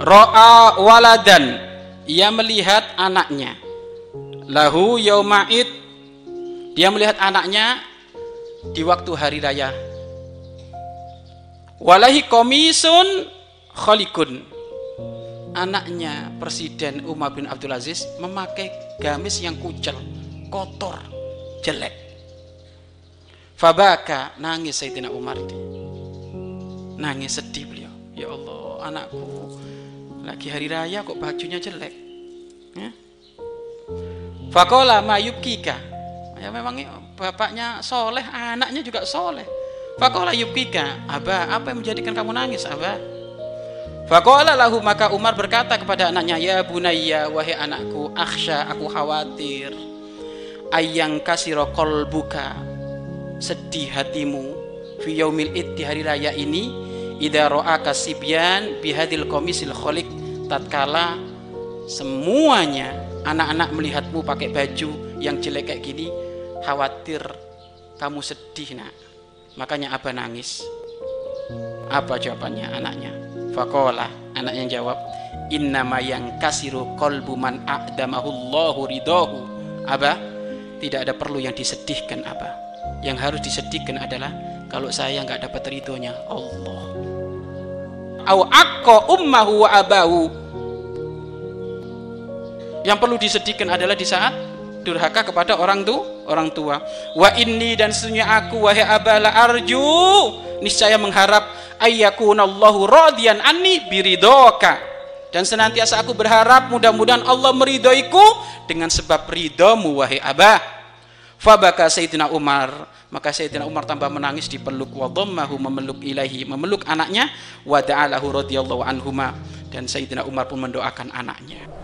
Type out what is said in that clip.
Ro'a waladan. Ia melihat anaknya. Lahu yauma'id. Dia melihat anaknya di waktu hari raya. Walahi komisun khalikun. Anaknya Presiden Umar bin Abdul Aziz memakai gamis yang kucel, kotor, jelek. Fabaka nangis Sayyidina Umar. Nangis sedih beliau. Ya Allah, anakku lagi hari raya kok bajunya jelek. Ya? Fakola mayubkika. Ya memang bapaknya soleh, anaknya juga soleh. Fakola yubkika. Abah, apa yang menjadikan kamu nangis, Abah? Fakola lahu maka Umar berkata kepada anaknya, Ya bunayya, wahai anakku, akhsha, aku khawatir. Ayang kasiro kolbuka, sedih hatimu. Fi yaumil id di hari raya ini, Ida ro'aka sibyan bihadil komisil kholik, tatkala semuanya anak-anak melihatmu pakai baju yang jelek kayak gini, khawatir kamu sedih nak. Makanya apa nangis? Apa jawabannya anaknya? Fakola anaknya jawab Innama yang kasiru kolbu man a'damahullahu ridohu Aba tidak ada perlu yang disedihkan Aba Yang harus disedihkan adalah Kalau saya nggak dapat ridhonya Allah Au akko ummahu wa abahu. Yang perlu disedihkan adalah di saat durhaka kepada orang tu orang tua. Wa inni dan sesungguhnya aku wahai abala arju. Niscaya mengharap ayyakunallahu radiyan anni biridoka dan senantiasa aku berharap mudah-mudahan Allah meridhoiku dengan sebab ridhomu wahai abah fabaka Sayyidina Umar. Maka Sayyidina Umar tambah menangis dipeluk. Wa dhammahu memeluk ilahi memeluk anaknya. Wa da'alahu radhiyallahu anhuma. Dan Sayyidina Umar pun mendoakan anaknya